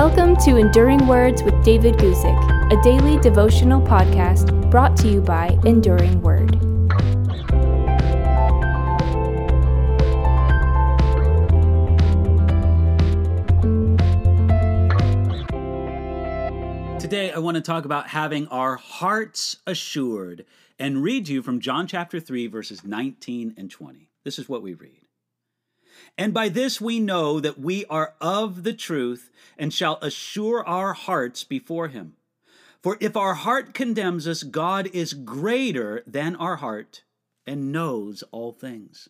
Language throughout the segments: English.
Welcome to Enduring Words with David Guzik, a daily devotional podcast brought to you by Enduring Word. Today, I want to talk about having our hearts assured and read you from John chapter 3, verses 19 and 20. This is what we read. And by this we know that we are of the truth and shall assure our hearts before him. For if our heart condemns us, God is greater than our heart and knows all things.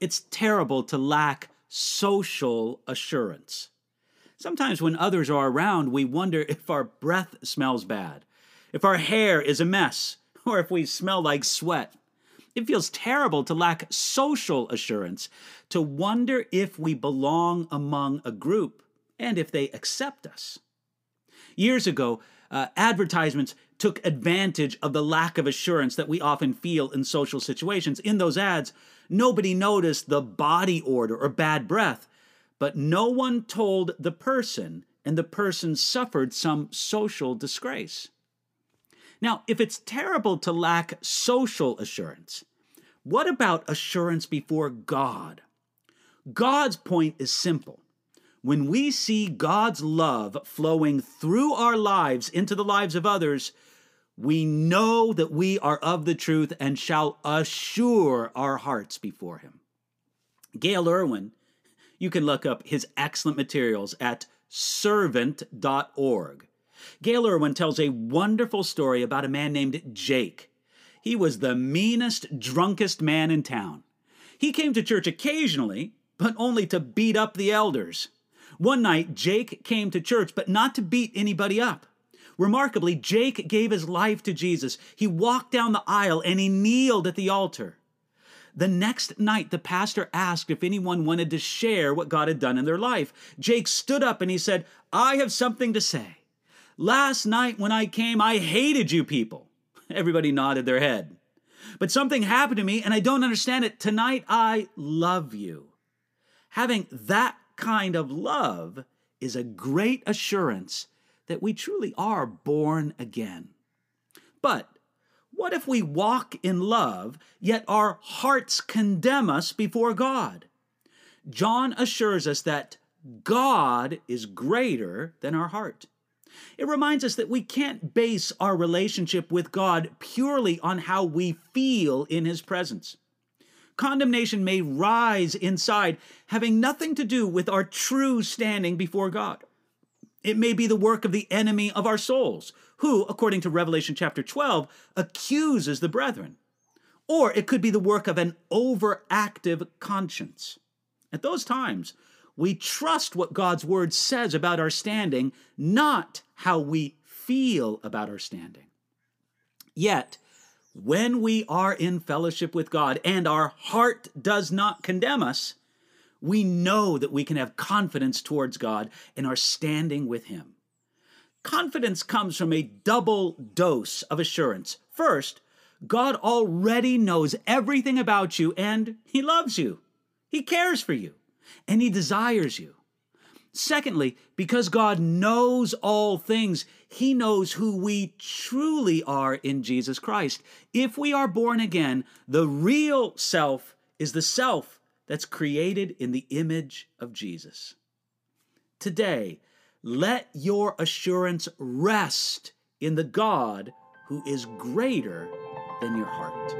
It's terrible to lack social assurance. Sometimes when others are around, we wonder if our breath smells bad, if our hair is a mess, or if we smell like sweat. It feels terrible to lack social assurance, to wonder if we belong among a group and if they accept us. Years ago, uh, advertisements took advantage of the lack of assurance that we often feel in social situations. In those ads, nobody noticed the body odor or bad breath, but no one told the person, and the person suffered some social disgrace. Now, if it's terrible to lack social assurance, what about assurance before God? God's point is simple. When we see God's love flowing through our lives into the lives of others, we know that we are of the truth and shall assure our hearts before Him. Gayle Erwin, you can look up his excellent materials at servant.org. Gayle Erwin tells a wonderful story about a man named Jake. He was the meanest, drunkest man in town. He came to church occasionally, but only to beat up the elders. One night, Jake came to church, but not to beat anybody up. Remarkably, Jake gave his life to Jesus. He walked down the aisle and he kneeled at the altar. The next night, the pastor asked if anyone wanted to share what God had done in their life. Jake stood up and he said, I have something to say. Last night when I came, I hated you people. Everybody nodded their head. But something happened to me and I don't understand it. Tonight I love you. Having that kind of love is a great assurance that we truly are born again. But what if we walk in love, yet our hearts condemn us before God? John assures us that God is greater than our heart. It reminds us that we can't base our relationship with God purely on how we feel in His presence. Condemnation may rise inside, having nothing to do with our true standing before God. It may be the work of the enemy of our souls, who, according to Revelation chapter 12, accuses the brethren. Or it could be the work of an overactive conscience. At those times, we trust what God's word says about our standing, not how we feel about our standing. Yet, when we are in fellowship with God and our heart does not condemn us, we know that we can have confidence towards God in our standing with Him. Confidence comes from a double dose of assurance. First, God already knows everything about you and He loves you. He cares for you and He desires you. Secondly, because God knows all things, He knows who we truly are in Jesus Christ. If we are born again, the real self is the self that's created in the image of Jesus. Today, let your assurance rest in the God who is greater than your heart.